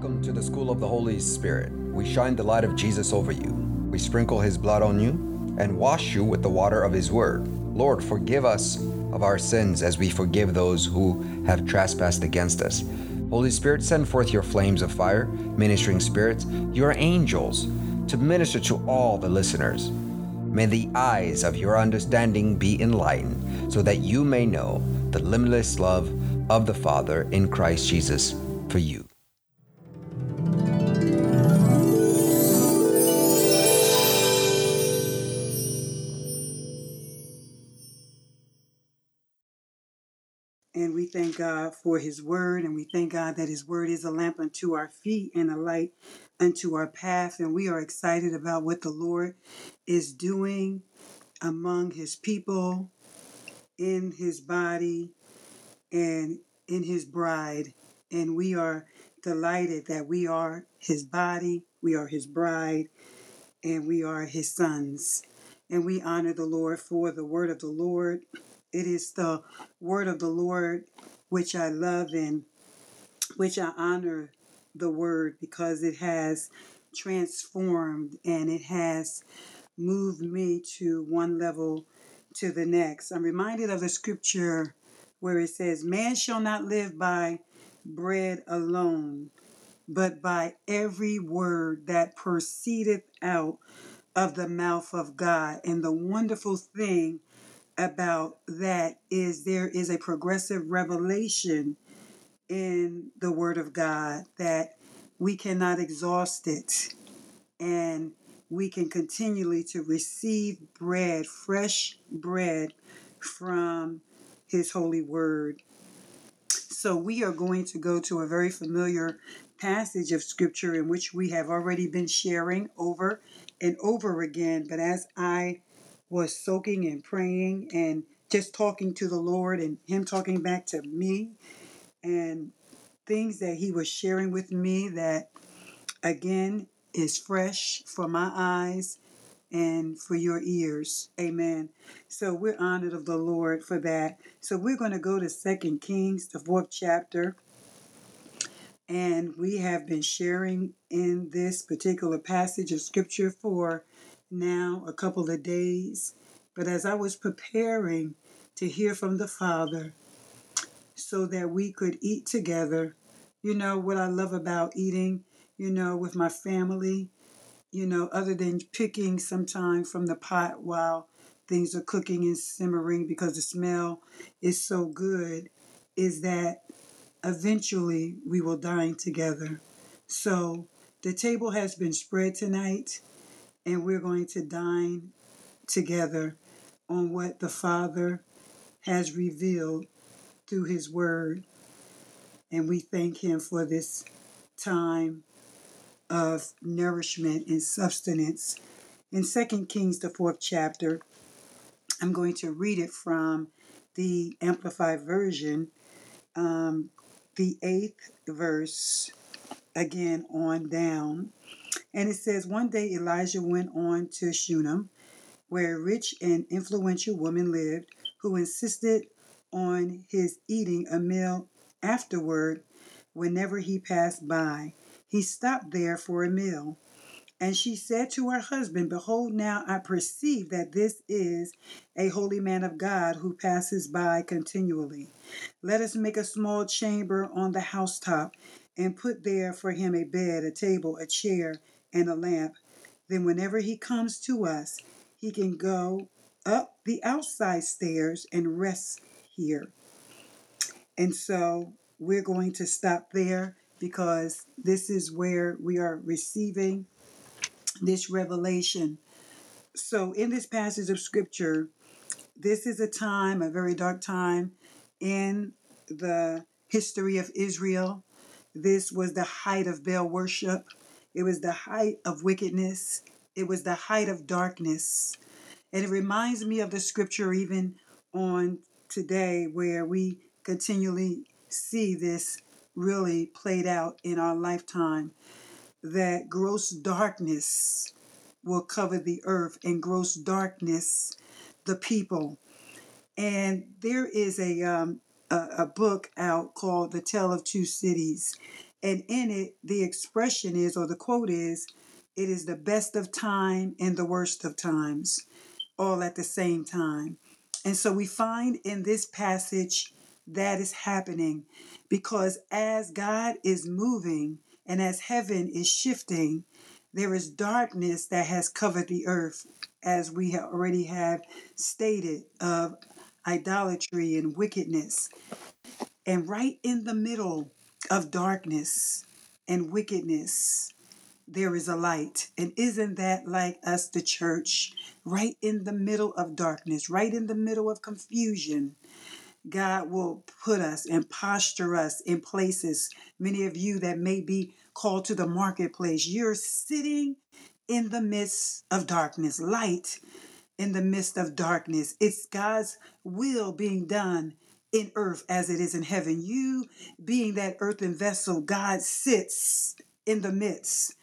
Welcome to the School of the Holy Spirit. We shine the light of Jesus over you. We sprinkle his blood on you and wash you with the water of his word. Lord, forgive us of our sins as we forgive those who have trespassed against us. Holy Spirit, send forth your flames of fire, ministering spirits, your angels, to minister to all the listeners. May the eyes of your understanding be enlightened, so that you may know the limitless love of the Father in Christ Jesus for you. Thank God for his word, and we thank God that his word is a lamp unto our feet and a light unto our path. And we are excited about what the Lord is doing among his people, in his body, and in his bride. And we are delighted that we are his body, we are his bride, and we are his sons. And we honor the Lord for the word of the Lord. It is the word of the Lord which I love and which I honor the word because it has transformed and it has moved me to one level to the next. I'm reminded of the scripture where it says, Man shall not live by bread alone, but by every word that proceedeth out of the mouth of God. And the wonderful thing about that is there is a progressive revelation in the Word of God that we cannot exhaust it. And we can continually to receive bread, fresh bread from His holy word. So we are going to go to a very familiar passage of scripture in which we have already been sharing over and over again. But as I was soaking and praying and just talking to the Lord and Him talking back to me and things that He was sharing with me that again is fresh for my eyes and for your ears. Amen. So we're honored of the Lord for that. So we're going to go to Second Kings, the fourth chapter. And we have been sharing in this particular passage of scripture for now a couple of days. But as I was preparing to hear from the Father so that we could eat together, you know what I love about eating, you know, with my family, you know, other than picking some time from the pot while things are cooking and simmering because the smell is so good, is that eventually we will dine together. So the table has been spread tonight and we're going to dine together on what the Father has revealed through His Word. And we thank Him for this time of nourishment and sustenance. In 2 Kings, the fourth chapter, I'm going to read it from the Amplified Version, um, the eighth verse, again on down. And it says, One day Elijah went on to Shunem, where a rich and influential woman lived who insisted on his eating a meal afterward whenever he passed by. He stopped there for a meal. And she said to her husband, Behold, now I perceive that this is a holy man of God who passes by continually. Let us make a small chamber on the housetop and put there for him a bed, a table, a chair, and a lamp. Then, whenever he comes to us, he can go up the outside stairs and rest here. And so we're going to stop there because this is where we are receiving this revelation. So, in this passage of scripture, this is a time, a very dark time in the history of Israel. This was the height of Baal worship. It was the height of wickedness. It was the height of darkness. And it reminds me of the scripture even on today where we continually see this really played out in our lifetime that gross darkness will cover the earth and gross darkness the people. And there is a, um, a, a book out called The Tale of Two Cities. And in it, the expression is, or the quote is, it is the best of time and the worst of times, all at the same time. And so we find in this passage that is happening because as God is moving and as heaven is shifting, there is darkness that has covered the earth, as we already have stated, of idolatry and wickedness. And right in the middle of darkness and wickedness, there is a light. And isn't that like us, the church? Right in the middle of darkness, right in the middle of confusion, God will put us and posture us in places. Many of you that may be called to the marketplace, you're sitting in the midst of darkness, light in the midst of darkness. It's God's will being done in earth as it is in heaven. You being that earthen vessel, God sits in the midst.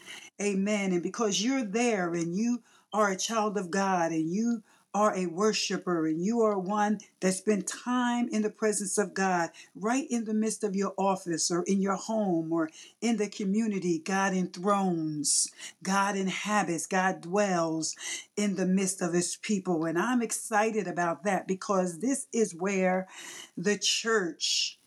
Amen. And because you're there and you are a child of God and you are a worshiper and you are one that spent time in the presence of God, right in the midst of your office or in your home or in the community, God enthrones, God inhabits, God dwells in the midst of his people. And I'm excited about that because this is where the church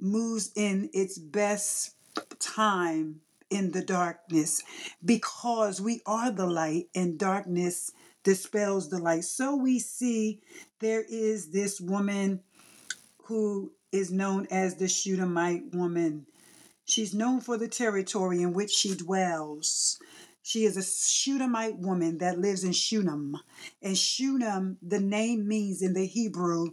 moves in its best time in the darkness because we are the light and darkness dispels the light. So we see there is this woman who is known as the Shunammite woman. She's known for the territory in which she dwells. She is a Shunammite woman that lives in Shunem. And Shunem, the name means in the Hebrew,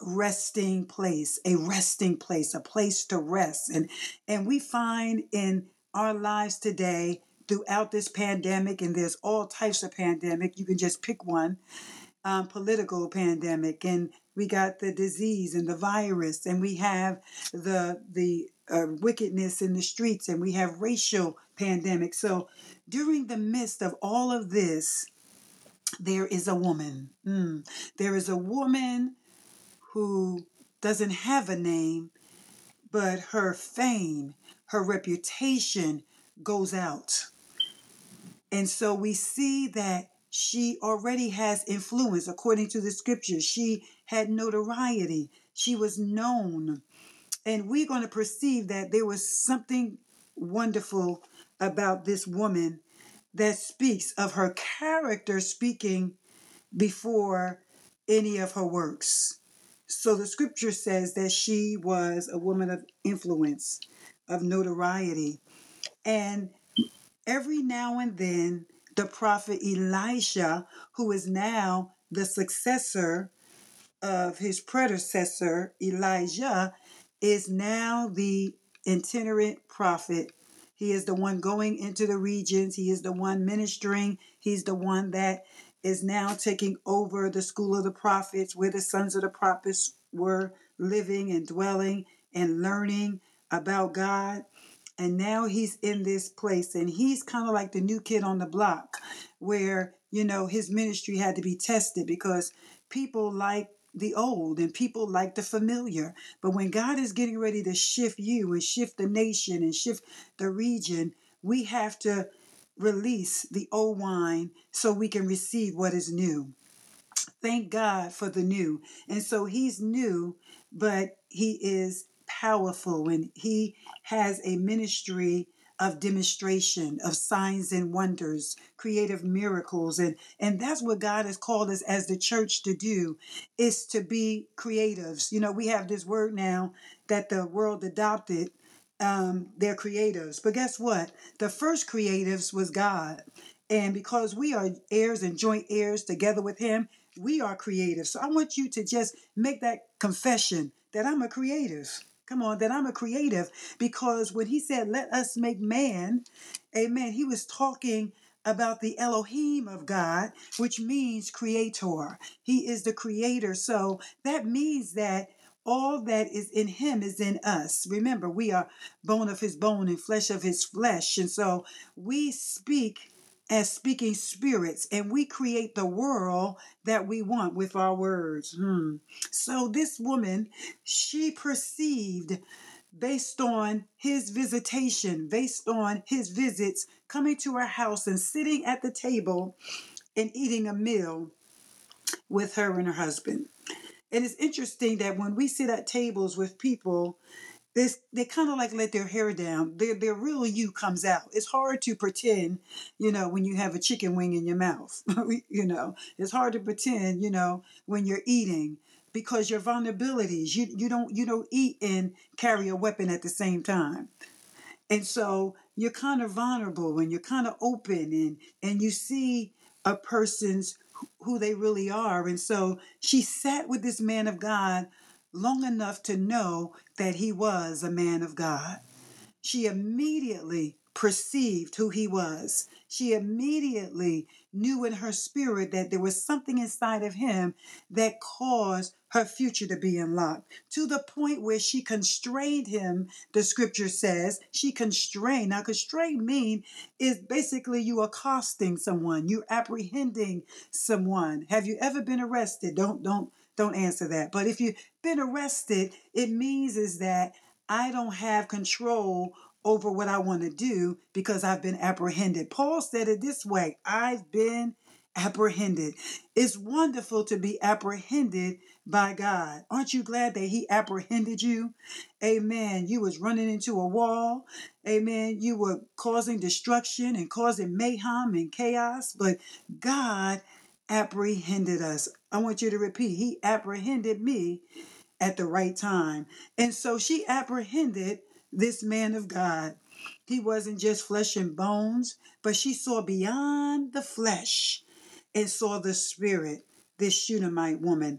resting place, a resting place, a place to rest. And and we find in our lives today throughout this pandemic, and there's all types of pandemic. You can just pick one. Um, political pandemic, and we got the disease and the virus, and we have the the uh, wickedness in the streets, and we have racial pandemic. So, during the midst of all of this, there is a woman. Mm. There is a woman who doesn't have a name, but her fame, her reputation goes out. And so we see that she already has influence according to the scriptures. She had notoriety, she was known. And we're going to perceive that there was something wonderful about this woman that speaks of her character speaking before any of her works. So the scripture says that she was a woman of influence, of notoriety. And every now and then, the prophet Elisha, who is now the successor of his predecessor, Elijah, is now the itinerant prophet. He is the one going into the regions, he is the one ministering, he's the one that is now taking over the school of the prophets, where the sons of the prophets were living and dwelling and learning about God and now he's in this place and he's kind of like the new kid on the block where you know his ministry had to be tested because people like the old and people like the familiar. But when god is getting ready to shift you and shift the nation and shift the region we have to release the old wine so we can receive what is new. Thank god for the new. And so he's new but he is powerful and he has a ministry of demonstration of signs and wonders creative miracles and and that's what god has called us as the church to do is to be creatives. You know we have this word now that the world adopted um, they're creatives. But guess what? The first creatives was god. And because we are heirs and joint heirs together with him we are creative. So i want you to just make that confession that i'm a creative Come on, that I'm a creative because when he said, let us make man, amen, he was talking about the Elohim of God, which means creator. He is the creator. So that means that all that is in him is in us. Remember, we are bone of his bone and flesh of his flesh. And so we speak as speaking spirits and we create the world that we want with our words. Hmm. So this woman, she perceived based on his visitation, based on his visits, coming to her house and sitting at the table and eating a meal with her and her husband. And it's interesting that when we sit at tables with people, this they kind of like let their hair down. Their their real you comes out. It's hard to pretend, you know, when you have a chicken wing in your mouth. you know, it's hard to pretend, you know, when you're eating because your vulnerabilities. You you don't you don't eat and carry a weapon at the same time. And so you're kind of vulnerable and you're kind of open and and you see a person's who they really are. And so she sat with this man of God long enough to know that he was a man of God. She immediately perceived who he was. She immediately knew in her spirit that there was something inside of him that caused her future to be unlocked to the point where she constrained him the scripture says she constrained now constrain mean is basically you accosting someone you apprehending someone have you ever been arrested don't don't don't answer that but if you've been arrested it means is that i don't have control over what I want to do because I've been apprehended. Paul said it this way I've been apprehended. It's wonderful to be apprehended by God. Aren't you glad that he apprehended you? Amen. You was running into a wall. Amen. You were causing destruction and causing mayhem and chaos, but God apprehended us. I want you to repeat. He apprehended me at the right time. And so she apprehended this man of God. He wasn't just flesh and bones, but she saw beyond the flesh and saw the spirit, this Shunammite woman.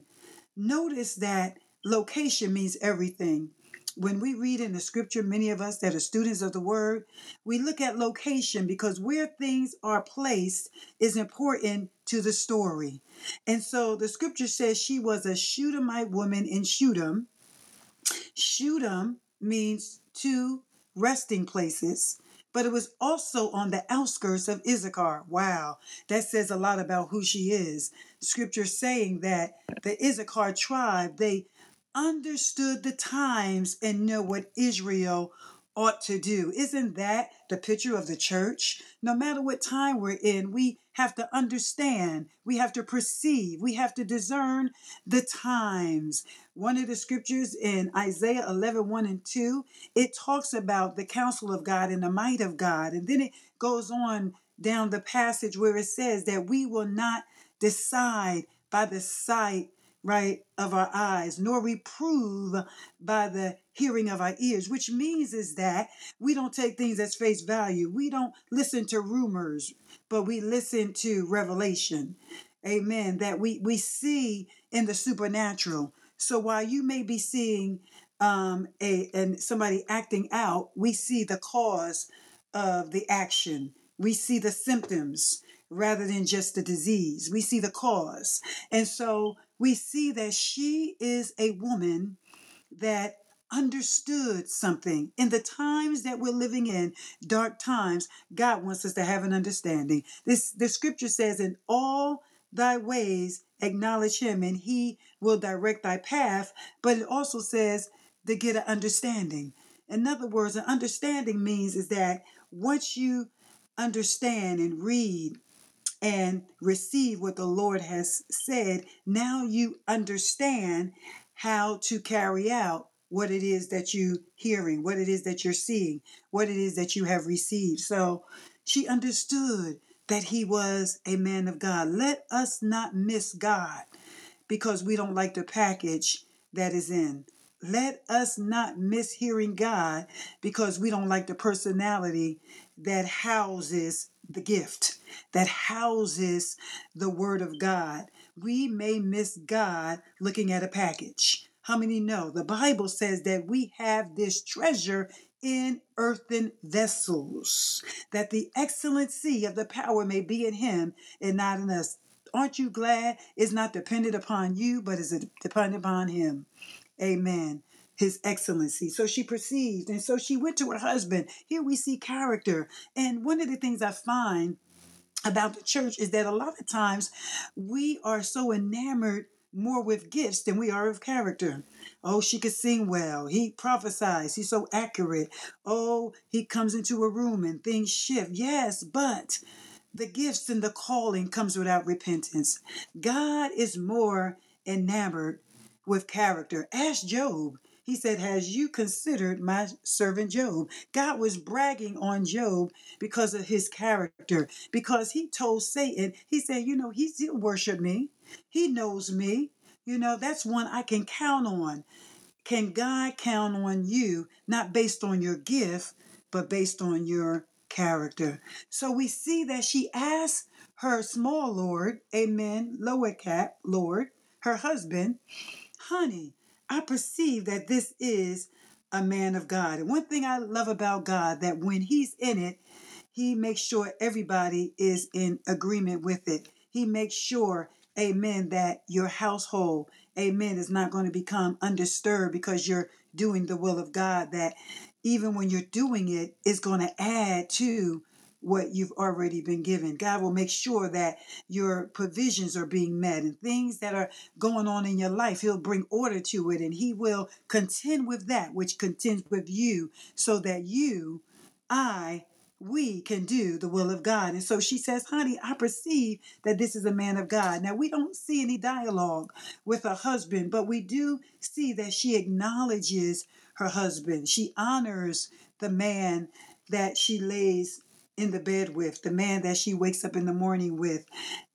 Notice that location means everything. When we read in the scripture, many of us that are students of the word, we look at location because where things are placed is important to the story. And so the scripture says she was a Shunammite woman in Shunem. Shunem means two resting places, but it was also on the outskirts of Issachar. Wow, that says a lot about who she is. Scripture saying that the Issachar tribe, they understood the times and know what Israel ought to do. Isn't that the picture of the church? No matter what time we're in, we have to understand, we have to perceive, we have to discern the times. One of the scriptures in Isaiah 11 1 and 2, it talks about the counsel of God and the might of God. And then it goes on down the passage where it says that we will not decide by the sight right of our eyes nor reprove by the hearing of our ears which means is that we don't take things as face value. We don't listen to rumors but we listen to revelation. Amen. That we we see in the supernatural. So while you may be seeing um a and somebody acting out we see the cause of the action. We see the symptoms rather than just the disease. We see the cause. And so we see that she is a woman that understood something. In the times that we're living in dark times god wants us to have an understanding. This the scripture says in all thy ways acknowledge him and he will direct thy path. But it also says to get an understanding. In other words an understanding means is that once you understand and read and receive what the Lord has said, now you understand how to carry out what it is that you're hearing, what it is that you're seeing, what it is that you have received. So she understood that he was a man of God. Let us not miss God because we don't like the package that is in. Let us not miss hearing God because we don't like the personality that houses the gift that houses the Word of God. We may miss God looking at a package. How many know? The Bible says that we have this treasure in earthen vessels, that the excellency of the power may be in Him and not in us. Aren't you glad it's not dependent upon you, but is dependent upon Him? Amen his excellency. So she perceived, and so she went to her husband. Here we see character. And one of the things I find about the church is that a lot of times we are so enamored more with gifts than we are of character. Oh, she could sing well. He prophesies. He's so accurate. Oh, he comes into a room and things shift. Yes, but the gifts and the calling comes without repentance. God is more enamored with character. Ask Job. He said, Has you considered my servant Job? God was bragging on Job because of his character, because he told Satan, He said, You know, he'll worship me. He knows me. You know, that's one I can count on. Can God count on you, not based on your gift, but based on your character? So we see that she asked her small Lord, amen, lower cap Lord, her husband, honey, I perceive that this is a man of God. And one thing I love about God that when he's in it, he makes sure everybody is in agreement with it. He makes sure amen, that your household, amen, is not going to become undisturbed because you're doing the will of God, that even when you're doing it, it's going to add to what you've already been given. God will make sure that your provisions are being met and things that are going on in your life, He'll bring order to it and He will contend with that which contends with you so that you, I, we can do the will of God. And so she says, Honey, I perceive that this is a man of God. Now, we don't see any dialogue with her husband, but we do see that she acknowledges her husband. She honors the man that she lays in the bed with, the man that she wakes up in the morning with.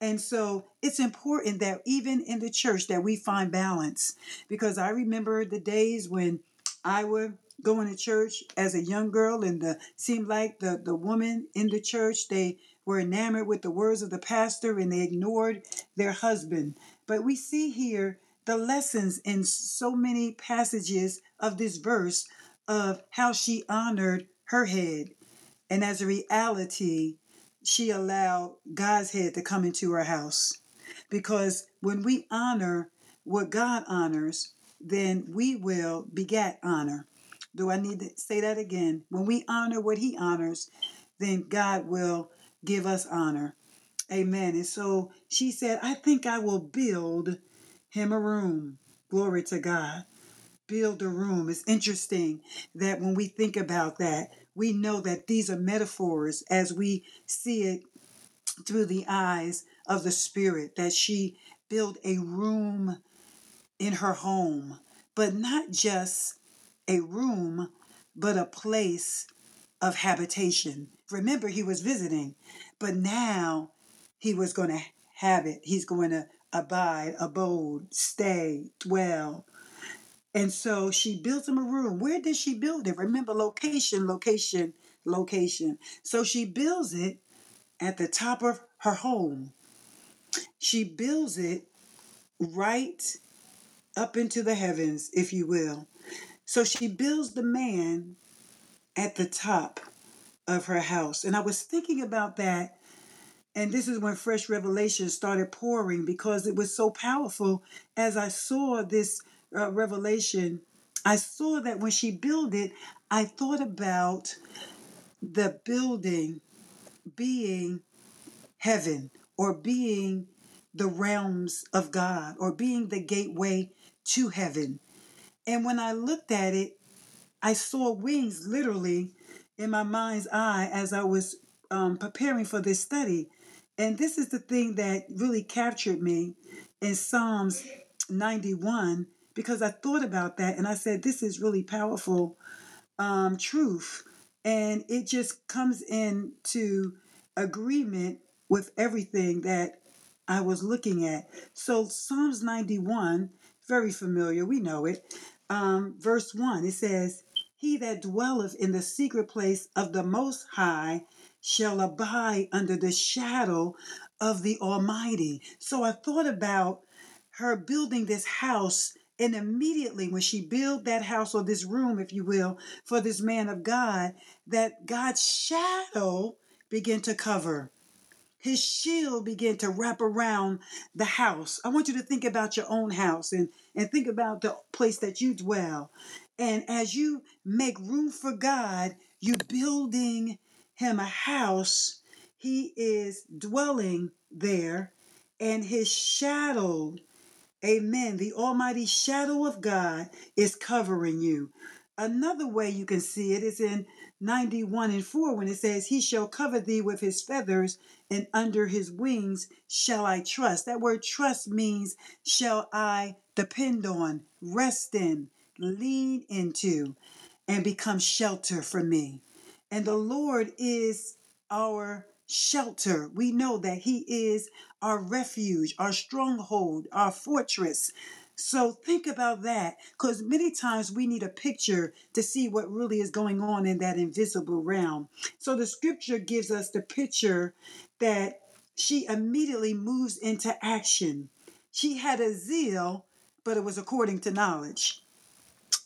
And so it's important that even in the church that we find balance because I remember the days when I would going to church as a young girl and the seemed like the the woman in the church they were enamored with the words of the pastor and they ignored their husband but we see here the lessons in so many passages of this verse of how she honored her head and as a reality she allowed God's head to come into her house because when we honor what God honors then we will beget honor do I need to say that again? When we honor what He honors, then God will give us honor. Amen. And so she said, I think I will build him a room. Glory to God. Build a room. It's interesting that when we think about that, we know that these are metaphors as we see it through the eyes of the Spirit, that she built a room in her home, but not just a room, but a place of habitation. Remember, he was visiting, but now he was going to have it. He's going to abide, abode, stay, dwell. And so she built him a room. Where did she build it? Remember, location, location, location. So she builds it at the top of her home. She builds it right up into the heavens, if you will. So she builds the man at the top of her house. And I was thinking about that. And this is when fresh revelation started pouring because it was so powerful. As I saw this uh, revelation, I saw that when she built it, I thought about the building being heaven or being the realms of God or being the gateway to heaven. And when I looked at it, I saw wings literally in my mind's eye as I was um, preparing for this study. And this is the thing that really captured me in Psalms 91 because I thought about that and I said, this is really powerful um, truth. And it just comes into agreement with everything that I was looking at. So, Psalms 91, very familiar, we know it um, verse 1, it says, He that dwelleth in the secret place of the Most High shall abide under the shadow of the Almighty. So I thought about her building this house and immediately when she built that house or this room, if you will, for this man of God, that God's shadow began to cover his shield began to wrap around the house. I want you to think about your own house and, and think about the place that you dwell. And as you make room for God, you're building him a house. He is dwelling there, and his shadow Amen. The almighty shadow of God is covering you. Another way you can see it is in 91 and 4 when it says, He shall cover thee with his feathers, and under his wings shall I trust. That word trust means shall I depend on, rest in, lean into, and become shelter for me. And the Lord is our shelter. We know that He is our refuge, our stronghold, our fortress. So think about that because many times we need a picture to see what really is going on in that invisible realm. So the scripture gives us the picture that she immediately moves into action. She had a zeal, but it was according to knowledge.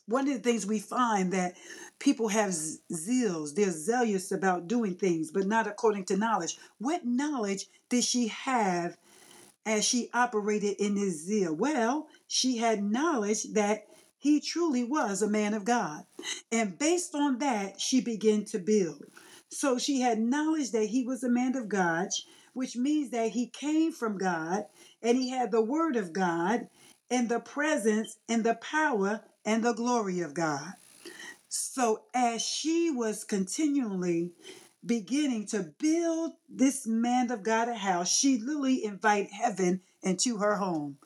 One of the things we find that people have zeals, they're zealous about doing things, but not according to knowledge. What knowledge did she have as she operated in this zeal? Well, she had knowledge that he truly was a man of God. And based on that, she began to build. So she had knowledge that he was a man of God, which means that he came from God and he had the word of God and the presence and the power and the glory of God. So as she was continually beginning to build this man of God a house, she literally invited heaven into her home.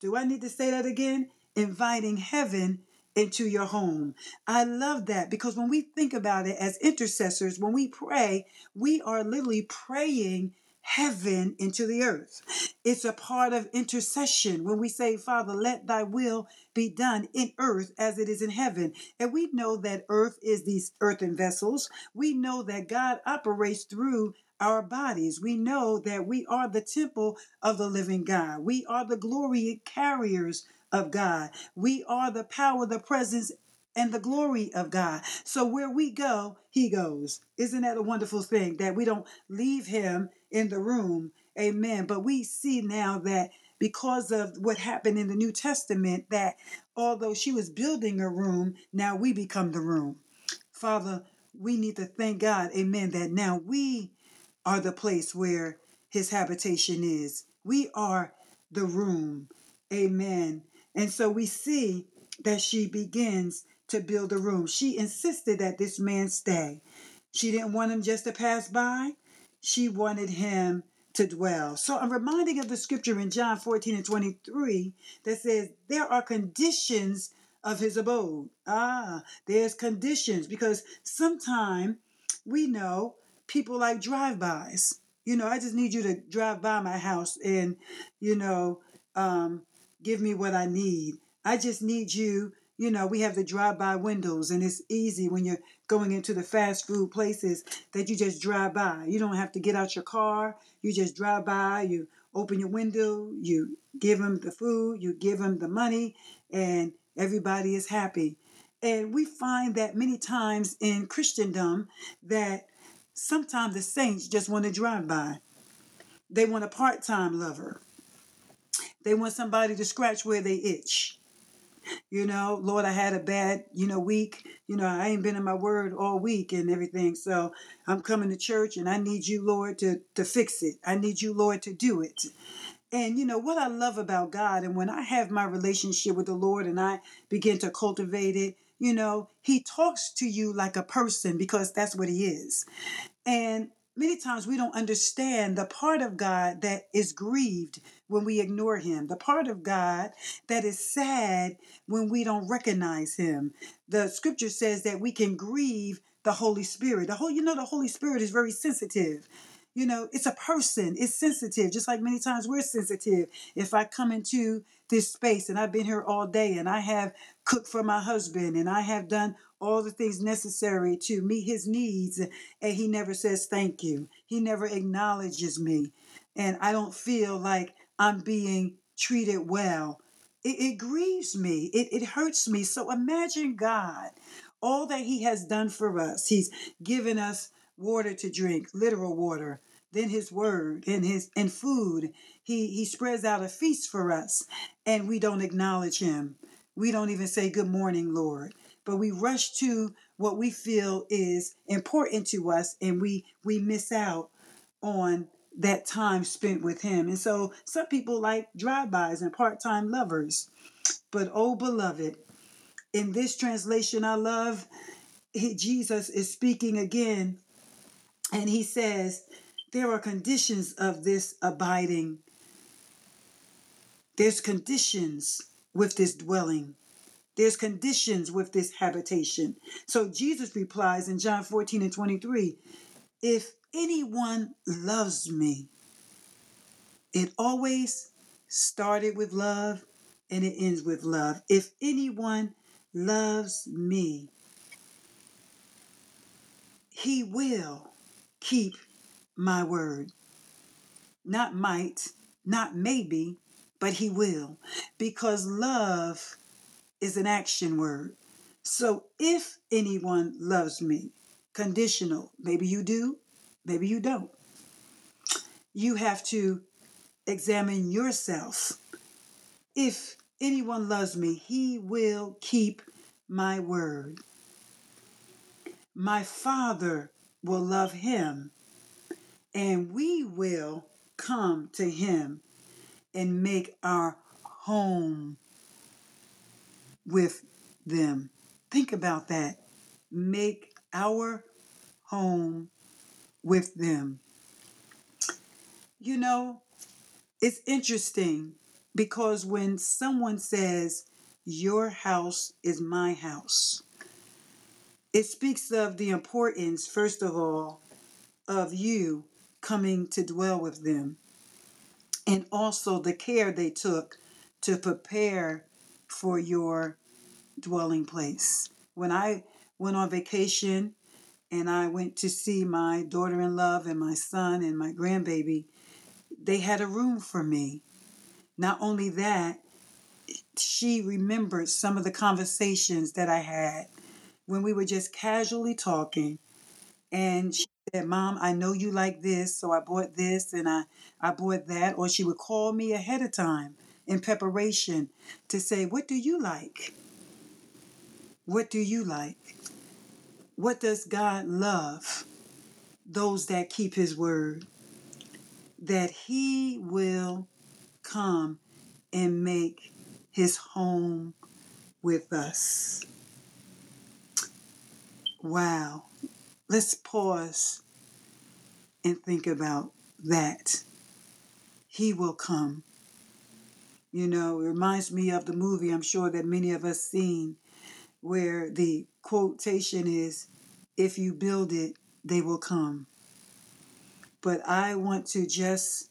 Do I need to say that again? Inviting heaven into your home. I love that because when we think about it as intercessors, when we pray, we are literally praying heaven into the earth. It's a part of intercession when we say, Father, let thy will be done in earth as it is in heaven. And we know that earth is these earthen vessels. We know that God operates through our bodies. We know that we are the temple of the living God. We are the glory carriers of God. We are the power, the presence, and the glory of God. So where we go, he goes. Isn't that a wonderful thing that we don't leave him in the room? Amen. But we see now that because of what happened in the New Testament, that although she was building a room, now we become the room. Father, we need to thank God, amen, that now we are the place where his habitation is. We are the room. Amen. And so we see that she begins to build a room. She insisted that this man stay. She didn't want him just to pass by, she wanted him to dwell. So I'm reminding of the scripture in John 14 and 23 that says, There are conditions of his abode. Ah, there's conditions because sometimes we know people like drive-bys. You know, I just need you to drive by my house and, you know, um, give me what I need. I just need you. You know, we have the drive-by windows, and it's easy when you're going into the fast food places that you just drive by. You don't have to get out your car. You just drive by. You open your window. You give them the food. You give them the money, and everybody is happy. And we find that many times in Christendom that sometimes the saints just want to drive by. They want a part-time lover. They want somebody to scratch where they itch. You know, Lord, I had a bad, you know, week. You know, I ain't been in my word all week and everything. So I'm coming to church and I need you, Lord, to, to fix it. I need you, Lord, to do it. And you know what I love about God, and when I have my relationship with the Lord and I begin to cultivate it, you know, He talks to you like a person because that's what He is. And many times we don't understand the part of God that is grieved when we ignore him, the part of God that is sad when we don't recognize him. The scripture says that we can grieve the Holy Spirit. The whole you know the Holy Spirit is very sensitive. You know, it's a person, it's sensitive, just like many times we're sensitive. If I come into this space and I've been here all day and I have cooked for my husband and I have done all the things necessary to meet his needs and he never says thank you. He never acknowledges me and I don't feel like I'm being treated well. It, it grieves me. It, it hurts me. So imagine God, all that he has done for us. He's given us water to drink, literal water then his word and his and food he he spreads out a feast for us and we don't acknowledge him we don't even say good morning lord but we rush to what we feel is important to us and we we miss out on that time spent with him. And so some people like drive-bys and part-time lovers. But oh beloved, in this translation I love, Jesus is speaking again and he says, there are conditions of this abiding. There's conditions with this dwelling. There's conditions with this habitation. So Jesus replies in John 14 and 23 If anyone loves me, it always started with love and it ends with love. If anyone loves me, he will keep my word. Not might, not maybe, but he will. Because love is an action word. So if anyone loves me, conditional, maybe you do, maybe you don't. You have to examine yourself. If anyone loves me, he will keep my word. My Father will love him, and we will come to him and make our home with them. Think about that. Make our home with them. You know, it's interesting because when someone says, Your house is my house, it speaks of the importance, first of all, of you coming to dwell with them and also the care they took to prepare for your dwelling place. When I went on vacation and I went to see my daughter in love and my son and my grandbaby, they had a room for me. Not only that, she remembered some of the conversations that I had when we were just casually talking. And she said, Mom, I know you like this, so I bought this and I, I bought that. Or she would call me ahead of time in preparation to say, What do you like? What do you like? What does God love? Those that keep His word. That He will come and make His home with us. Wow. Let's pause and think about that. He will come. You know, it reminds me of the movie I'm sure that many of us seen where the quotation is if you build it, they will come. But I want to just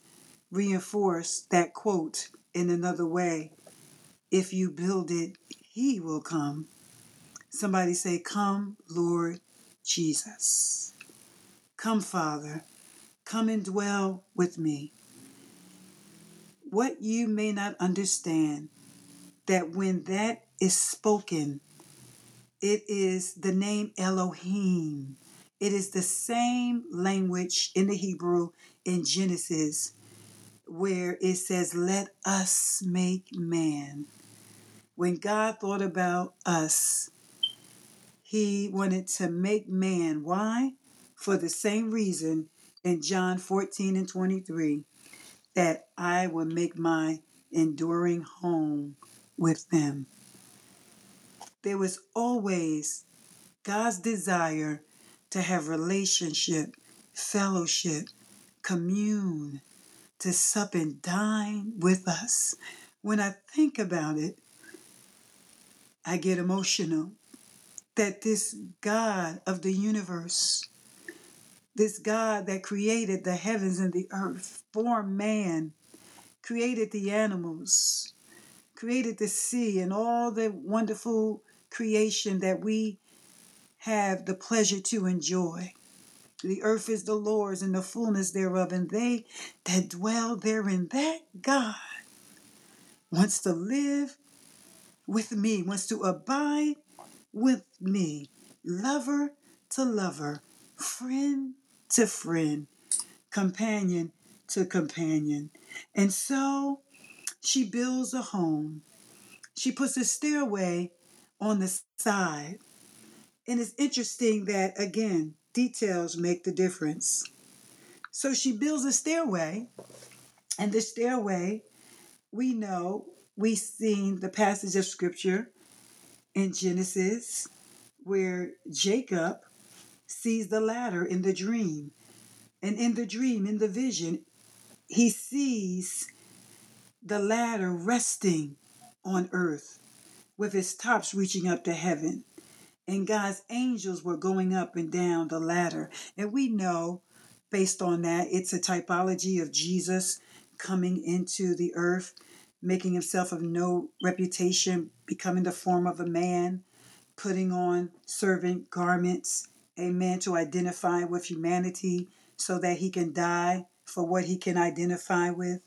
reinforce that quote in another way. If you build it, he will come. Somebody say, Come, Lord Jesus. Come, Father. Come and dwell with me. What you may not understand, that when that is spoken, it is the name Elohim. It is the same language in the Hebrew in Genesis where it says, Let us make man. When God thought about us, he wanted to make man. Why? For the same reason in John 14 and 23 that I will make my enduring home with them. There was always God's desire to have relationship, fellowship, commune, to sup and dine with us. When I think about it, I get emotional that this God of the universe, this God that created the heavens and the earth, formed man, created the animals, created the sea and all the wonderful creation that we have the pleasure to enjoy. The earth is the Lord's and the fullness thereof, and they that dwell therein, that God wants to live with me, wants to abide with me, lover to lover, friend to friend, companion to companion. And so she builds a home. She puts a stairway on the side. And it's interesting that, again, details make the difference. So she builds a stairway, and the stairway, we know, we've seen the passage of scripture in Genesis where Jacob sees the ladder in the dream. And in the dream, in the vision, he sees the ladder resting on earth with its tops reaching up to heaven. And God's angels were going up and down the ladder. And we know, based on that, it's a typology of Jesus coming into the earth, making himself of no reputation, becoming the form of a man, putting on servant garments, amen, to identify with humanity so that he can die for what he can identify with.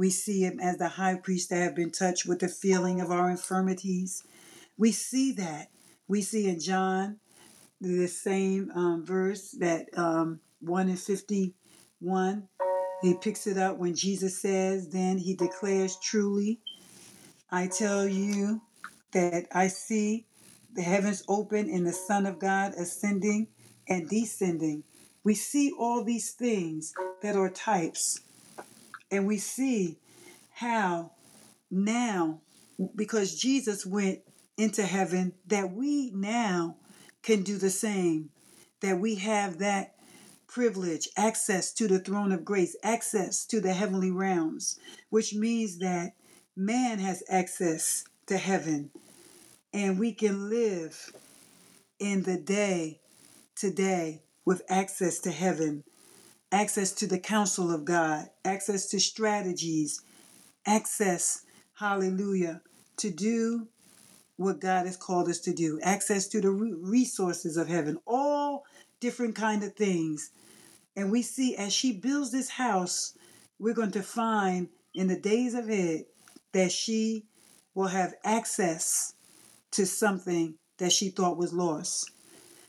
We see him as the high priest that have been touched with the feeling of our infirmities. We see that. We see in John the same um, verse that um, 1 in 51. He picks it up when Jesus says, Then he declares, Truly, I tell you that I see the heavens open and the Son of God ascending and descending. We see all these things that are types, and we see how now, because Jesus went into heaven, that we now can do the same, that we have that privilege, access to the throne of grace, access to the heavenly realms, which means that man has access to heaven. And we can live in the day today with access to heaven, access to the counsel of God, access to strategies, access, hallelujah, to do what God has called us to do, access to the resources of heaven, all different kind of things. And we see as she builds this house, we're going to find in the days ahead that she will have access to something that she thought was lost.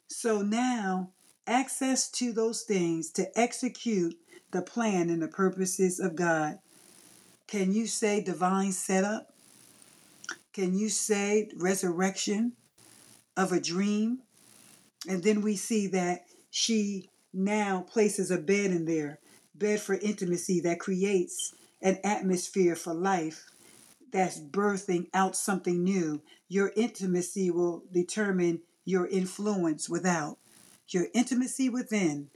So now, access to those things to execute the plan and the purposes of God. Can you say divine setup? Can you say resurrection of a dream? And then we see that she now places a bed in there, bed for intimacy that creates an atmosphere for life that's birthing out something new. Your intimacy will determine your influence without. Your intimacy within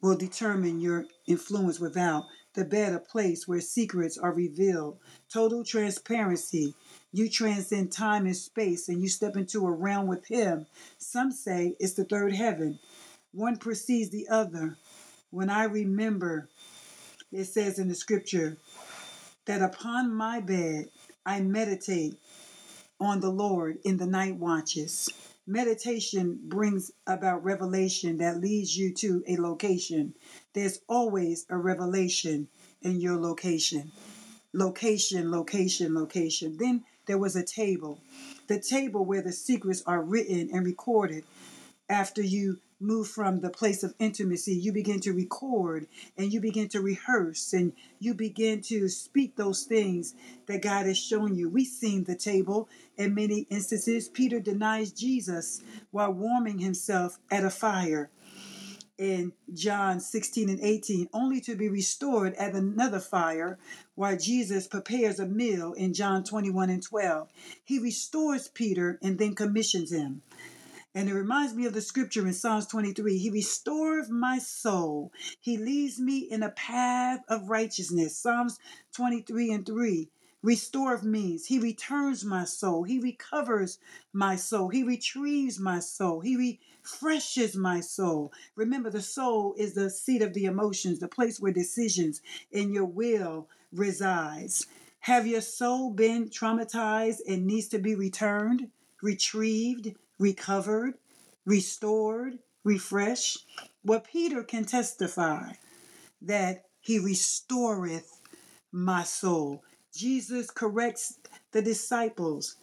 will determine your influence without. The bed, a place where secrets are revealed. Total transparency. You transcend time and space and you step into a realm with Him. Some say it's the third heaven. One precedes the other. When I remember, it says in the scripture, that upon my bed I meditate on the Lord in the night watches. Meditation brings about revelation that leads you to a location. There's always a revelation in your location. Location, location, location. Then there was a table. The table where the secrets are written and recorded after you move from the place of intimacy, you begin to record and you begin to rehearse and you begin to speak those things that God has shown you. We've seen the table in many instances. Peter denies Jesus while warming himself at a fire in John 16 and 18, only to be restored at another fire while Jesus prepares a meal in John 21 and 12. He restores Peter and then commissions him. And it reminds me of the scripture in Psalms 23 He restores my soul, He leads me in a path of righteousness. Psalms 23 and 3. Restore means He returns my soul, He recovers my soul, He retrieves my soul, He refreshes my soul. Remember, the soul is the seat of the emotions, the place where decisions in your will resides. Have your soul been traumatized and needs to be returned, retrieved, recovered, restored, refreshed. Well, Peter can testify that he restoreth my soul. Jesus corrects the disciples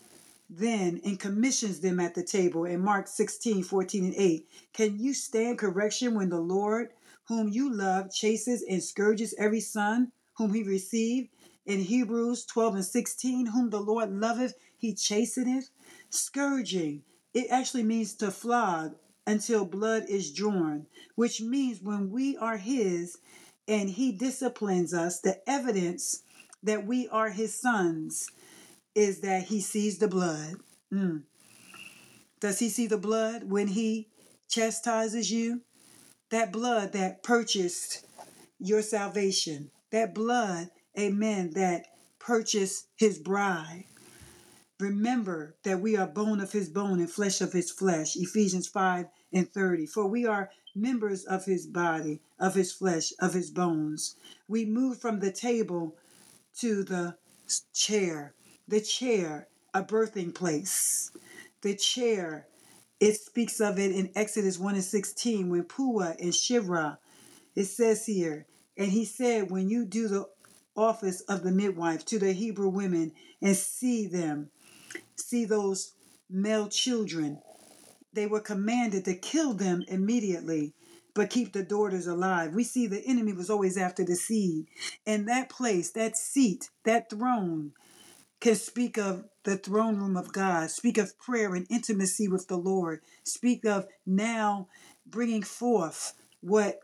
then and commissions them at the table in Mark 16, 14, and 8. Can you stand correction when the Lord, whom you love, chases and scourges every son whom he received? In Hebrews 12 and 16, whom the Lord loveth, he chasteneth. Scourging it actually means to flog until blood is drawn, which means when we are His, and he disciplines us, the evidence that we are his sons is that he sees the blood. Mm. Does he see the blood when he chastises you? That blood that purchased your salvation. That blood, amen, that purchased his bride. Remember that we are bone of his bone and flesh of his flesh. Ephesians 5 and 30. For we are members of his body, of his flesh, of his bones. We move from the table to the chair. The chair, a birthing place. The chair, it speaks of it in Exodus 1 and 16 when Pua and Shiphrah, it says here, and he said, when you do the office of the midwife to the Hebrew women and see them, see those male children, they were commanded to kill them immediately but keep the daughters alive. We see the enemy was always after the seed. And that place, that seat, that throne can speak of the throne room of God, speak of prayer and intimacy with the Lord, speak of now bringing forth what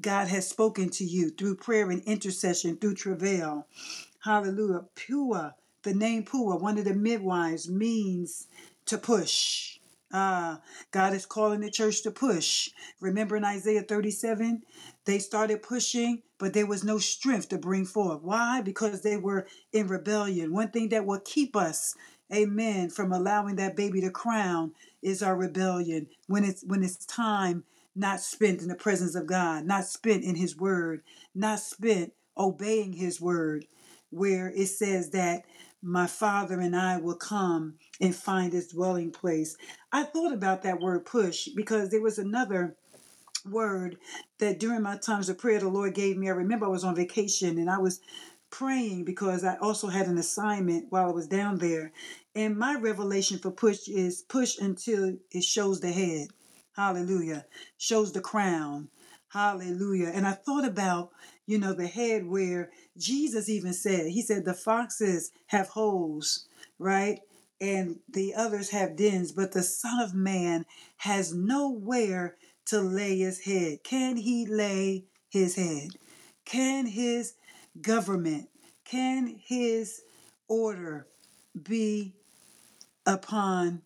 God has spoken to you through prayer and intercession, through travail. Hallelujah. Pua, the name Pua, one of the midwives, means to push. Ah, God is calling the church to push. Remember in Isaiah 37, they started pushing, but there was no strength to bring forth. Why? Because they were in rebellion. One thing that will keep us, amen, from allowing that baby to crown is our rebellion. When it's when it's time not spent in the presence of God, not spent in his word, not spent obeying his word, where it says that my father and I will come and find his dwelling place. I thought about that word push because there was another word that during my times of prayer the Lord gave me. I remember I was on vacation and I was praying because I also had an assignment while I was down there. And my revelation for push is push until it shows the head. Hallelujah. Shows the crown. Hallelujah. And I thought about, you know, the head where Jesus even said, He said, the foxes have holes, right? And the others have dens, but the Son of Man has nowhere to lay his head. Can he lay his head? Can his government, can his order be upon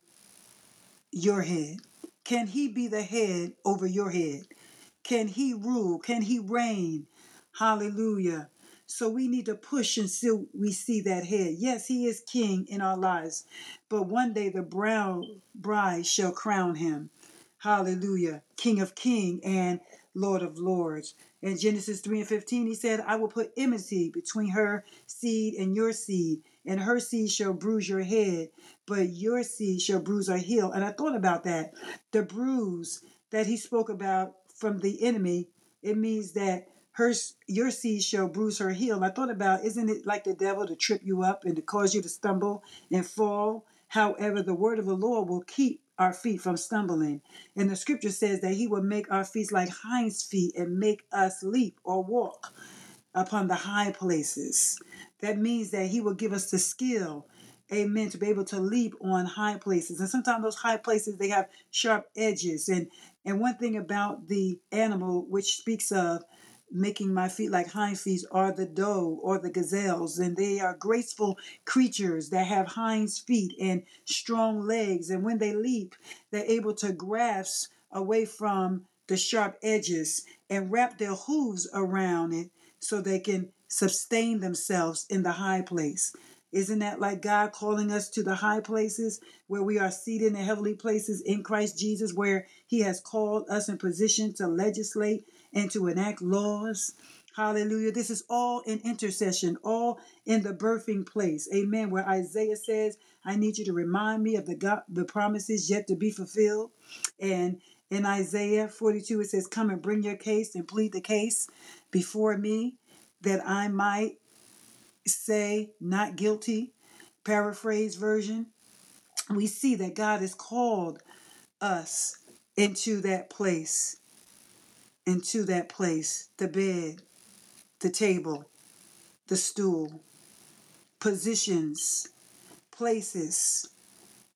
your head? Can he be the head over your head? Can he rule? Can he reign? Hallelujah. So we need to push until we see that head. Yes, he is king in our lives, but one day the brown bride shall crown him. Hallelujah. King of King and Lord of Lords. In Genesis 3 and 15, he said, I will put enmity between her seed and your seed, and her seed shall bruise your head, but your seed shall bruise her heel. And I thought about that. The bruise that he spoke about from the enemy, it means that her your seed shall bruise her heel. I thought about, isn't it like the devil to trip you up and to cause you to stumble and fall? However, the word of the Lord will keep our feet from stumbling. And the scripture says that he will make our feet like hinds feet and make us leap or walk upon the high places. That means that he will give us the skill amen, to be able to leap on high places. And sometimes those high places they have sharp edges. And and one thing about the animal which speaks of making my feet like hind feet are the doe or the gazelles and they are graceful creatures that have hind feet and strong legs and when they leap they're able to grasp away from the sharp edges and wrap their hooves around it so they can sustain themselves in the high place. Isn't that like God calling us to the high places where we are seated in the heavenly places in Christ Jesus, where He has called us in position to legislate and to enact laws? Hallelujah. This is all in intercession, all in the birthing place. Amen. Where Isaiah says, I need you to remind me of the God, the promises yet to be fulfilled. And in Isaiah 42, it says, Come and bring your case and plead the case before me that I might say not guilty, paraphrase version, we see that God has called us into that place, into that place, the bed, the table, the stool, positions, places.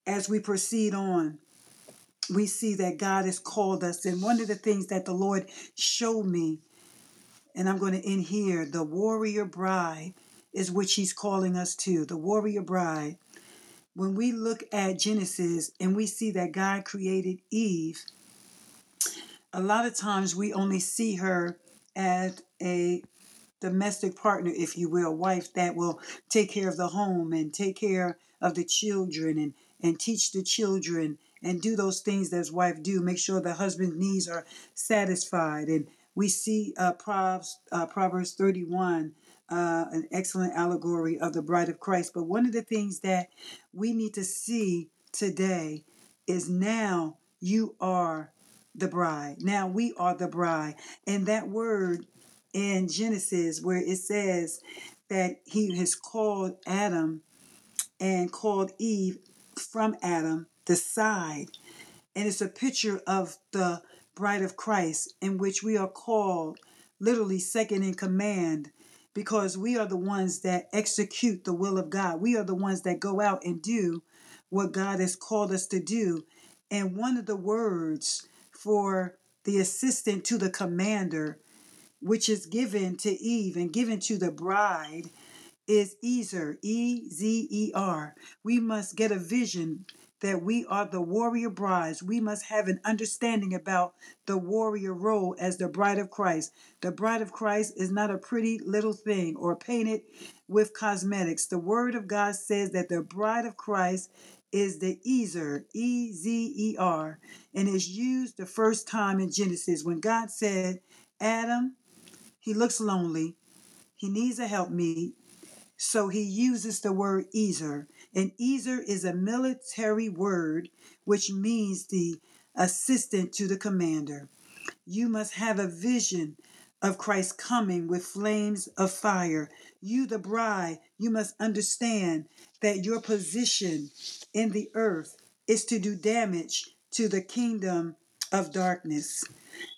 As we proceed on, we see that God has called us. And one of the things that the Lord showed me And I'm going to end here. The warrior bride is which he's calling us to. The warrior bride. When we look at Genesis and we see that God created Eve, a lot of times we only see her as a domestic partner, if you will, wife that will take care of the home and take care of the children and, and teach the children and do those things that his wife do. Make sure the husband's needs are satisfied. And we see uh, Proverbs, uh, Proverbs 31, uh, an excellent allegory of the bride of Christ. But one of the things that we need to see today is now you are the bride. Now we are the bride. And that word in Genesis, where it says that he has called Adam and called Eve from Adam, the side. And it's a picture of the bride of Christ, in which we are called literally second in command because we are the ones that execute the will of God. We are the ones that go out and do what God has called us to do. And one of the words for the assistant to the commander, which is given to Eve and given to the bride, is Ezer, E Z E R. We must get a vision that we are the warrior brides. We must have an understanding about the warrior role as the bride of Christ. The bride of Christ is not a pretty little thing or painted with cosmetics. The word of God says that the bride of Christ is the Ezer, E Z E R, and is used the first time in Genesis when God said, Adam, he looks lonely, he needs a helpmeet. So he uses the word Ezer. And Ezer is a military word which means the assistant to the commander. You must have a vision of Christ coming with flames of fire. You, the bride, you must understand that your position in the earth is to do damage to the kingdom of darkness.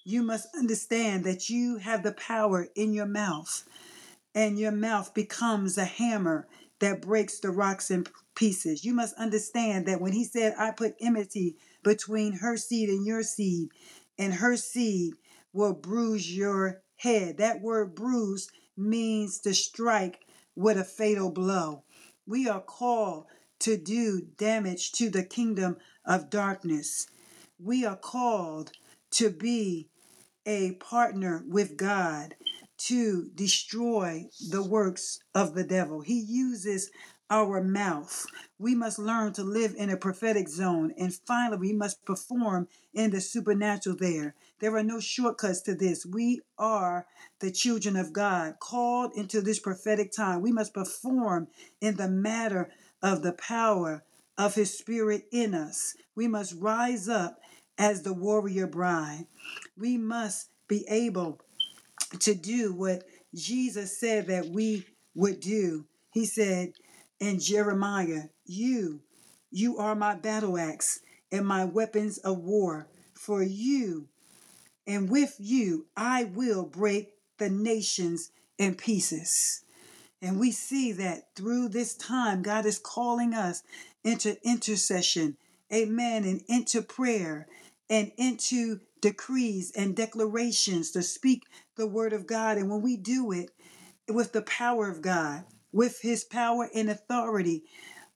You must understand that you have the power in your mouth, and your mouth becomes a hammer that breaks the rocks in pieces. You must understand that when he said, I put enmity between her seed and your seed, and her seed will bruise your head. That word bruise means to strike with a fatal blow. We are called to do damage to the kingdom of darkness. We are called to be a partner with God to destroy the works of the devil. He uses our mouth. We must learn to live in a prophetic zone. And finally, we must perform in the supernatural there. There are no shortcuts to this. We are the children of God, called into this prophetic time. We must perform in the matter of the power of His Spirit in us. We must rise up as the warrior bride. We must be able to do what Jesus said that we would do. He said, and Jeremiah, you, you are my battle axe and my weapons of war. For you and with you, I will break the nations in pieces. And we see that through this time, God is calling us into intercession, amen, and into prayer and into decrees and declarations to speak the word of God. And when we do it with the power of God, with his power and authority,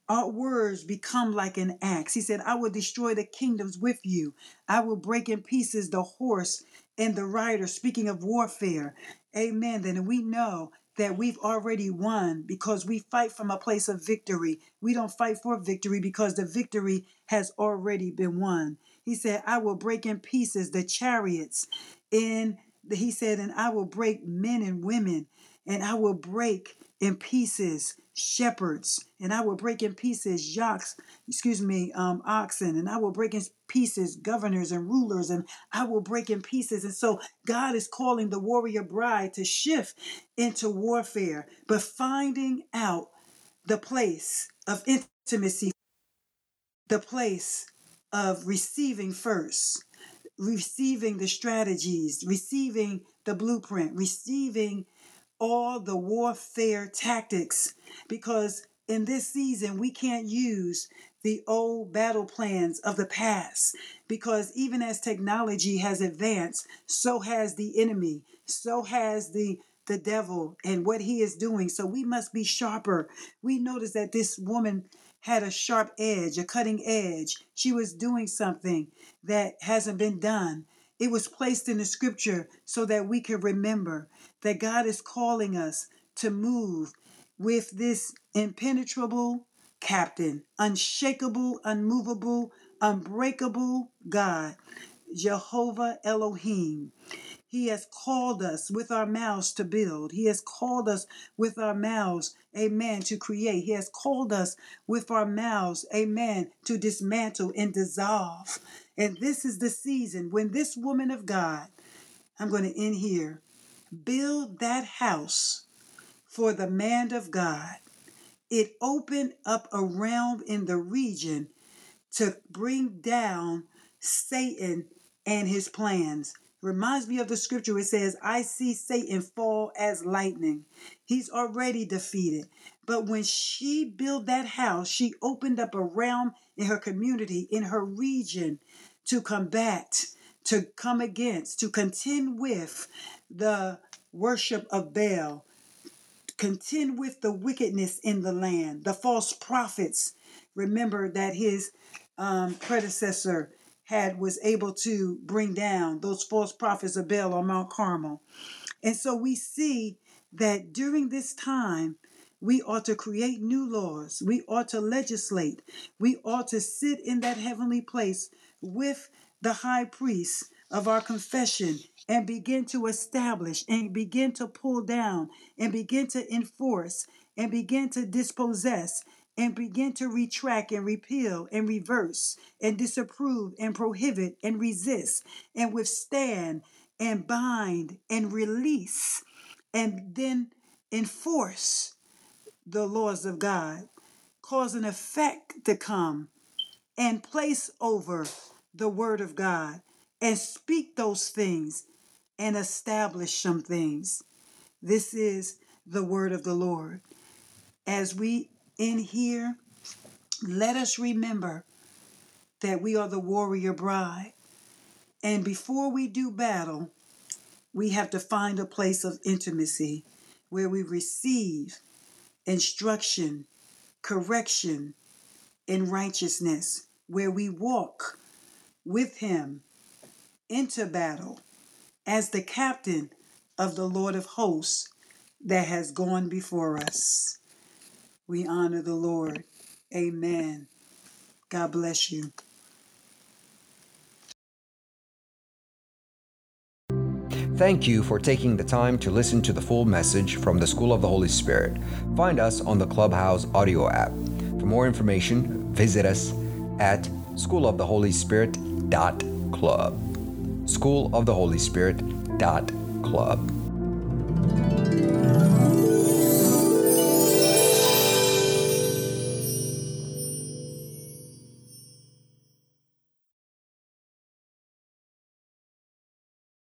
our words become like an axe. He said, I will destroy the kingdoms with you. I will break in pieces the horse and the rider. Speaking of warfare, amen. Then we know that we've already won because we fight from a place of victory. We don't fight for victory because the victory has already been won. He said, I will break in pieces the chariots in he said, and I will break men and women, and I will break in pieces shepherds, and I will break in pieces yaks, excuse me, um, oxen, and I will break in pieces governors and rulers, and I will break in pieces. And so God is calling the warrior bride to shift into warfare, but finding out the place of intimacy, the place of receiving first, receiving the strategies, receiving the blueprint, receiving all the warfare tactics because in this season we can't use the old battle plans of the past because even as technology has advanced so has the enemy so has the the devil and what he is doing. So we must be sharper. We notice that this woman had a sharp edge, a cutting edge. She was doing something that hasn't been done. It was placed in the scripture so that we can remember that God is calling us to move with this impenetrable captain, unshakable, unmovable, unbreakable God, Jehovah Elohim. He has called us with our mouths to build. He has called us with our mouths, amen, to create. He has called us with our mouths, amen, to dismantle and dissolve. And this is the season when this woman of God, I'm going to end here, build that house for the man of God. It opened up a realm in the region to bring down Satan and his plans. Reminds me of the scripture. It says, I see Satan fall as lightning. He's already defeated. But when she built that house, she opened up a realm in her community, in her region, to combat, to come against, to contend with the worship of Baal, contend with the wickedness in the land, the false prophets. Remember that his um, predecessor had was able to bring down those false prophets of Baal on Mount Carmel. And so we see that during this time, we ought to create new laws. We ought to legislate. We ought to sit in that heavenly place with the high priest of our confession and begin to establish and begin to pull down and begin to enforce and begin to dispossess and begin to retract and repeal and reverse and disapprove and prohibit and resist and withstand and bind and release and then enforce the laws of God, cause an effect to come and place over the word of God and speak those things and establish some things. This is the word of the Lord. As we in here, let us remember that we are the warrior bride. And before we do battle, we have to find a place of intimacy where we receive instruction, correction, and righteousness, where we walk with Him into battle as the captain of the Lord of hosts that has gone before us. We honor the Lord. Amen. God bless you. Thank you for taking the time to listen to the full message from the School of the Holy Spirit. Find us on the Clubhouse audio app. For more information, visit us at schooloftheholyspirit.club. School of the Holy.